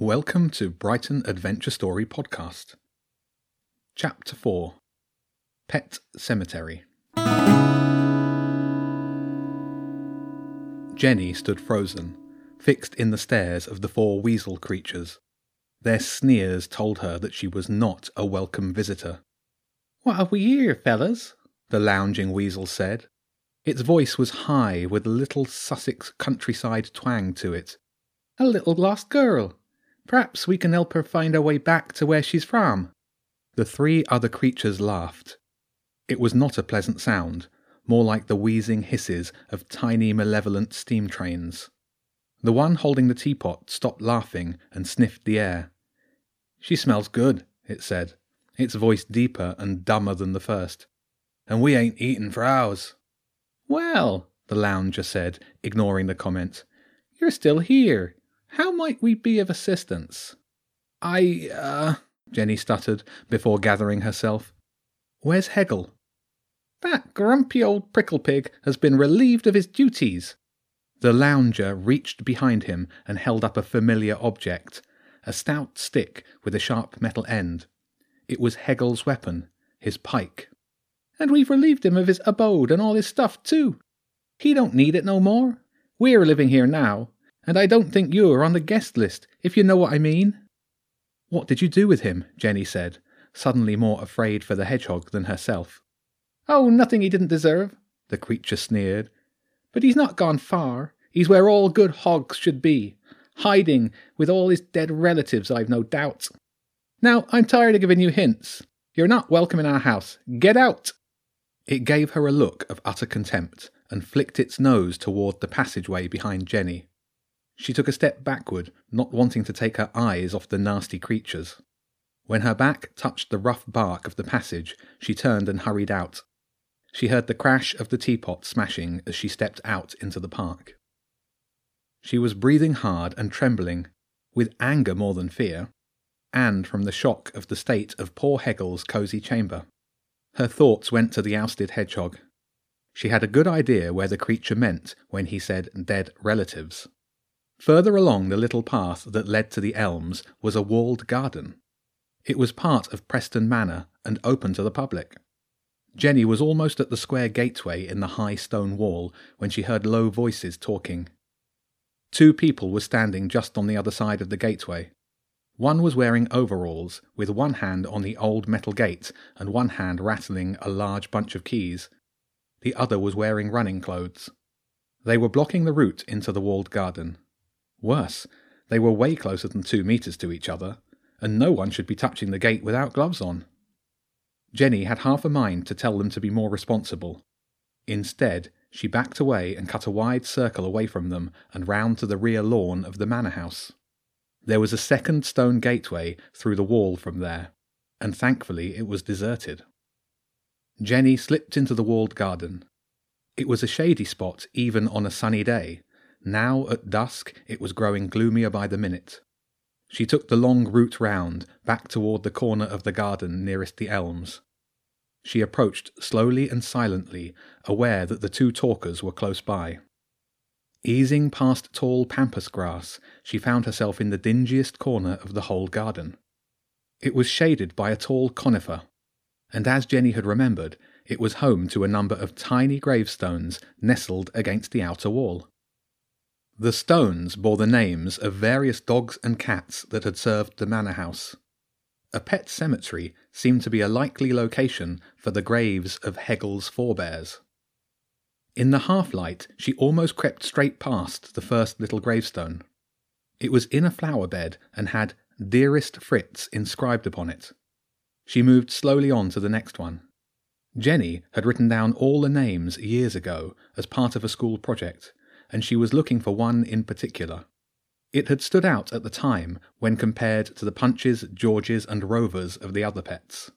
Welcome to Brighton Adventure Story Podcast. Chapter 4 Pet Cemetery. Jenny stood frozen, fixed in the stares of the four weasel creatures. Their sneers told her that she was not a welcome visitor. What have we here, fellas? The lounging weasel said. Its voice was high with a little Sussex countryside twang to it. A little lost girl. Perhaps we can help her find her way back to where she's from. The three other creatures laughed. It was not a pleasant sound, more like the wheezing hisses of tiny malevolent steam trains. The one holding the teapot stopped laughing and sniffed the air. She smells good, it said, its voice deeper and dumber than the first. And we ain't eaten for hours. Well, the lounger said, ignoring the comment, you're still here. How might we be of assistance? I, uh, Jenny stuttered before gathering herself. Where's Hegel? That grumpy old prickle pig has been relieved of his duties. The lounger reached behind him and held up a familiar object, a stout stick with a sharp metal end. It was Hegel's weapon, his pike. And we've relieved him of his abode and all his stuff, too. He don't need it no more. We're living here now, and I don't think you're on the guest list, if you know what I mean. What did you do with him? Jenny said, suddenly more afraid for the hedgehog than herself. Oh, nothing he didn't deserve, the creature sneered. But he's not gone far. He's where all good hogs should be, hiding with all his dead relatives, I've no doubt. Now, I'm tired of giving you hints. You're not welcome in our house. Get out! It gave her a look of utter contempt and flicked its nose toward the passageway behind Jenny. She took a step backward, not wanting to take her eyes off the nasty creatures. When her back touched the rough bark of the passage, she turned and hurried out. She heard the crash of the teapot smashing as she stepped out into the park. She was breathing hard and trembling, with anger more than fear, and from the shock of the state of poor Hegel's cosy chamber. Her thoughts went to the ousted hedgehog. She had a good idea where the creature meant when he said dead relatives. Further along the little path that led to the elms was a walled garden. It was part of Preston Manor and open to the public. Jenny was almost at the square gateway in the high stone wall when she heard low voices talking. Two people were standing just on the other side of the gateway. One was wearing overalls, with one hand on the old metal gate and one hand rattling a large bunch of keys. The other was wearing running clothes. They were blocking the route into the walled garden. Worse, they were way closer than two metres to each other, and no one should be touching the gate without gloves on. Jenny had half a mind to tell them to be more responsible. Instead, she backed away and cut a wide circle away from them and round to the rear lawn of the manor house. There was a second stone gateway through the wall from there, and thankfully it was deserted. Jenny slipped into the walled garden. It was a shady spot even on a sunny day, now, at dusk, it was growing gloomier by the minute. She took the long route round, back toward the corner of the garden nearest the elms. She approached slowly and silently, aware that the two talkers were close by. Easing past tall pampas grass, she found herself in the dingiest corner of the whole garden. It was shaded by a tall conifer, and as Jenny had remembered, it was home to a number of tiny gravestones nestled against the outer wall. The stones bore the names of various dogs and cats that had served the manor house. A pet cemetery seemed to be a likely location for the graves of Hegel's forebears. In the half light, she almost crept straight past the first little gravestone. It was in a flower bed and had Dearest Fritz inscribed upon it. She moved slowly on to the next one. Jenny had written down all the names years ago as part of a school project, and she was looking for one in particular. It had stood out at the time when compared to the Punches, Georges, and Rovers of the other pets.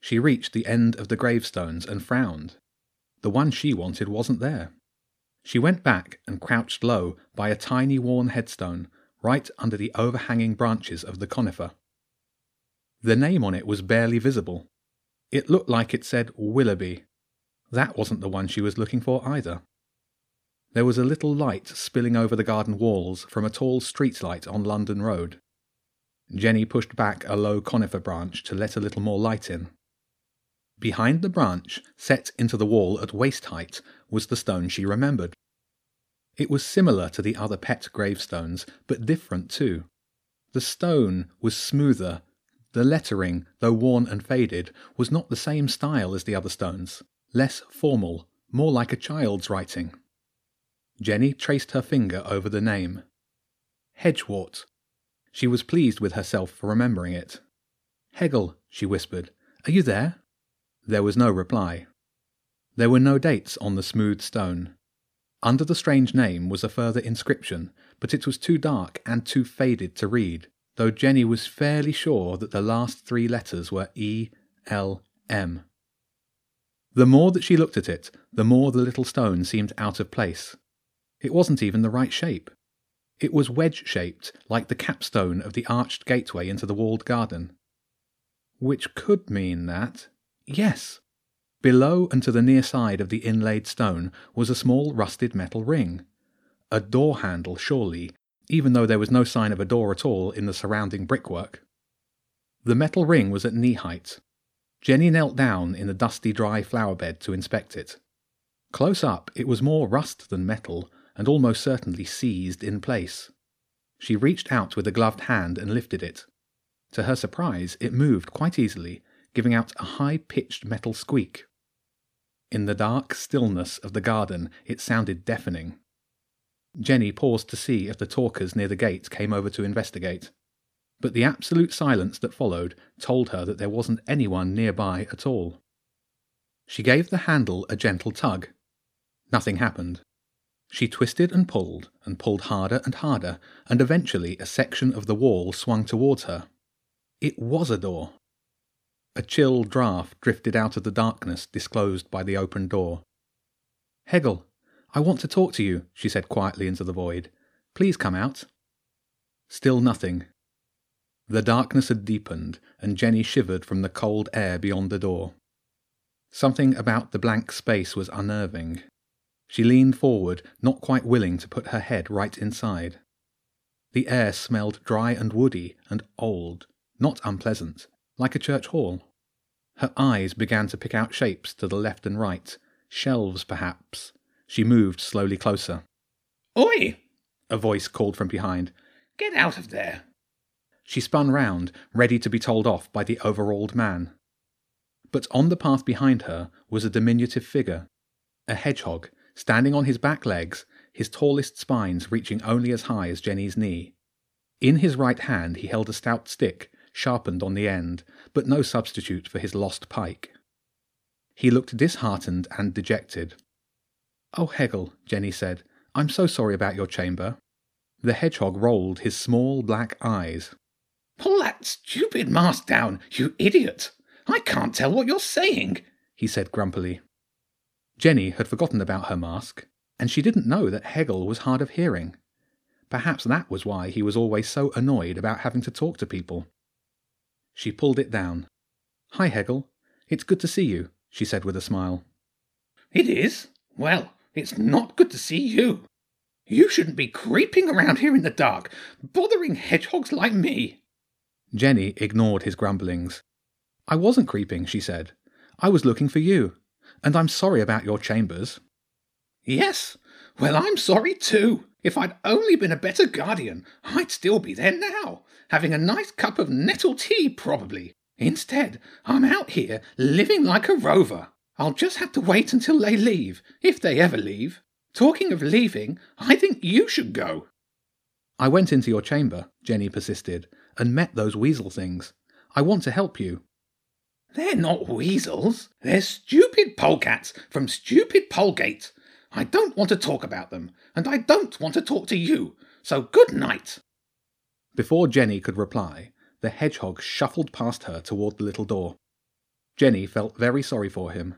She reached the end of the gravestones and frowned. The one she wanted wasn't there. She went back and crouched low by a tiny worn headstone, right under the overhanging branches of the conifer. The name on it was barely visible. It looked like it said Willoughby. That wasn't the one she was looking for either. There was a little light spilling over the garden walls from a tall streetlight on London Road. Jenny pushed back a low conifer branch to let a little more light in. Behind the branch, set into the wall at waist height, was the stone she remembered. It was similar to the other pet gravestones, but different too. The stone was smoother. The lettering, though worn and faded, was not the same style as the other stones, less formal, more like a child's writing. Jenny traced her finger over the name. Hedgewort. She was pleased with herself for remembering it. Hegel, she whispered, are you there? There was no reply. There were no dates on the smooth stone. Under the strange name was a further inscription, but it was too dark and too faded to read, though Jenny was fairly sure that the last three letters were E L M. The more that she looked at it, the more the little stone seemed out of place. It wasn't even the right shape. It was wedge shaped, like the capstone of the arched gateway into the walled garden. Which could mean that, yes, below and to the near side of the inlaid stone was a small rusted metal ring. A door handle, surely, even though there was no sign of a door at all in the surrounding brickwork. The metal ring was at knee height. Jenny knelt down in the dusty dry flower bed to inspect it. Close up, it was more rust than metal, and almost certainly seized in place. She reached out with a gloved hand and lifted it. To her surprise, it moved quite easily, giving out a high pitched metal squeak. In the dark stillness of the garden, it sounded deafening. Jenny paused to see if the talkers near the gate came over to investigate. But the absolute silence that followed told her that there wasn't anyone nearby at all. She gave the handle a gentle tug. Nothing happened. She twisted and pulled, and pulled harder and harder, and eventually a section of the wall swung towards her. It was a door. A chill draught drifted out of the darkness disclosed by the open door. Hegel, I want to talk to you, she said quietly into the void. Please come out. Still nothing. The darkness had deepened, and Jenny shivered from the cold air beyond the door. Something about the blank space was unnerving. She leaned forward, not quite willing to put her head right inside. The air smelled dry and woody and old, not unpleasant, like a church hall. Her eyes began to pick out shapes to the left and right, shelves perhaps. She moved slowly closer. Oi! A voice called from behind. Get out of there! She spun round, ready to be told off by the overalled man. But on the path behind her was a diminutive figure, a hedgehog standing on his back legs, his tallest spines reaching only as high as Jenny's knee. In his right hand he held a stout stick, sharpened on the end, but no substitute for his lost pike. He looked disheartened and dejected. Oh, Hegel, Jenny said, I'm so sorry about your chamber. The hedgehog rolled his small black eyes. Pull that stupid mask down, you idiot! I can't tell what you're saying, he said grumpily. Jenny had forgotten about her mask, and she didn't know that Hegel was hard of hearing. Perhaps that was why he was always so annoyed about having to talk to people. She pulled it down. Hi, Hegel. It's good to see you, she said with a smile. It is? Well, it's not good to see you. You shouldn't be creeping around here in the dark, bothering hedgehogs like me. Jenny ignored his grumblings. I wasn't creeping, she said. I was looking for you and I'm sorry about your chambers. Yes, well, I'm sorry too. If I'd only been a better guardian, I'd still be there now, having a nice cup of nettle tea, probably. Instead, I'm out here living like a rover. I'll just have to wait until they leave, if they ever leave. Talking of leaving, I think you should go. I went into your chamber, Jenny persisted, and met those weasel things. I want to help you. They're not weasels. They're stupid polecats from stupid Polegate. I don't want to talk about them, and I don't want to talk to you. So good night. Before Jenny could reply, the hedgehog shuffled past her toward the little door. Jenny felt very sorry for him.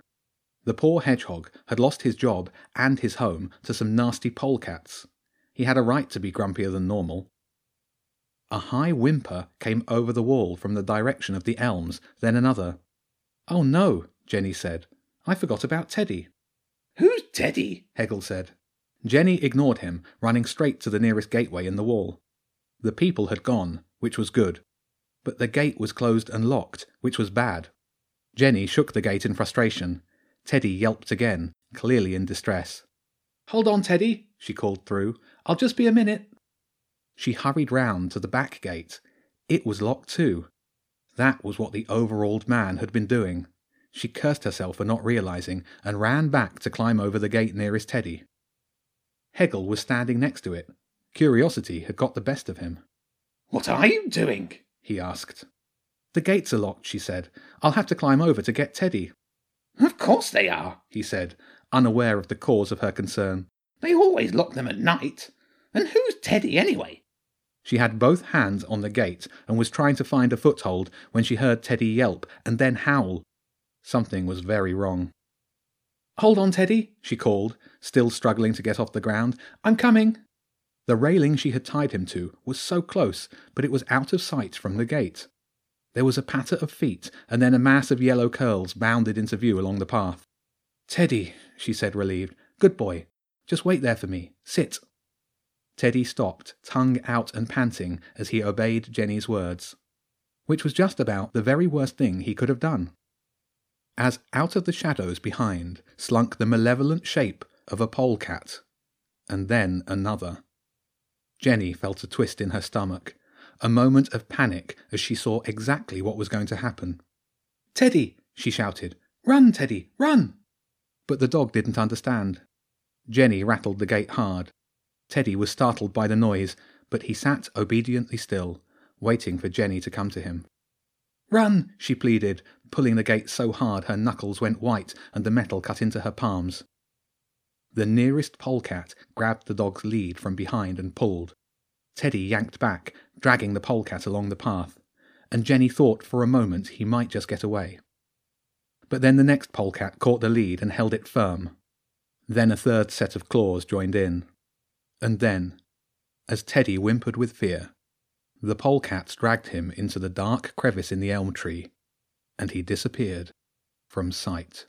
The poor hedgehog had lost his job and his home to some nasty polecats. He had a right to be grumpier than normal. A high whimper came over the wall from the direction of the elms, then another. Oh no, Jenny said. I forgot about Teddy. Who's Teddy? Hegel said. Jenny ignored him, running straight to the nearest gateway in the wall. The people had gone, which was good. But the gate was closed and locked, which was bad. Jenny shook the gate in frustration. Teddy yelped again, clearly in distress. Hold on, Teddy, she called through. I'll just be a minute. She hurried round to the back gate. It was locked too. That was what the overalled man had been doing. She cursed herself for not realizing and ran back to climb over the gate nearest Teddy. Hegel was standing next to it. Curiosity had got the best of him. What are you doing? he asked. The gates are locked, she said. I'll have to climb over to get Teddy. Of course they are, he said, unaware of the cause of her concern. They always lock them at night. And who's Teddy, anyway? She had both hands on the gate and was trying to find a foothold when she heard Teddy yelp and then howl. Something was very wrong. Hold on, Teddy, she called, still struggling to get off the ground. I'm coming. The railing she had tied him to was so close, but it was out of sight from the gate. There was a patter of feet, and then a mass of yellow curls bounded into view along the path. Teddy, she said, relieved. Good boy. Just wait there for me. Sit. Teddy stopped, tongue out and panting, as he obeyed Jenny's words, which was just about the very worst thing he could have done. As out of the shadows behind slunk the malevolent shape of a polecat, and then another. Jenny felt a twist in her stomach, a moment of panic as she saw exactly what was going to happen. Teddy, she shouted. Run, Teddy, run! But the dog didn't understand. Jenny rattled the gate hard. Teddy was startled by the noise, but he sat obediently still, waiting for Jenny to come to him. Run, she pleaded, pulling the gate so hard her knuckles went white and the metal cut into her palms. The nearest polecat grabbed the dog's lead from behind and pulled. Teddy yanked back, dragging the polecat along the path, and Jenny thought for a moment he might just get away. But then the next polecat caught the lead and held it firm. Then a third set of claws joined in. And then, as Teddy whimpered with fear, the polecats dragged him into the dark crevice in the elm tree, and he disappeared from sight.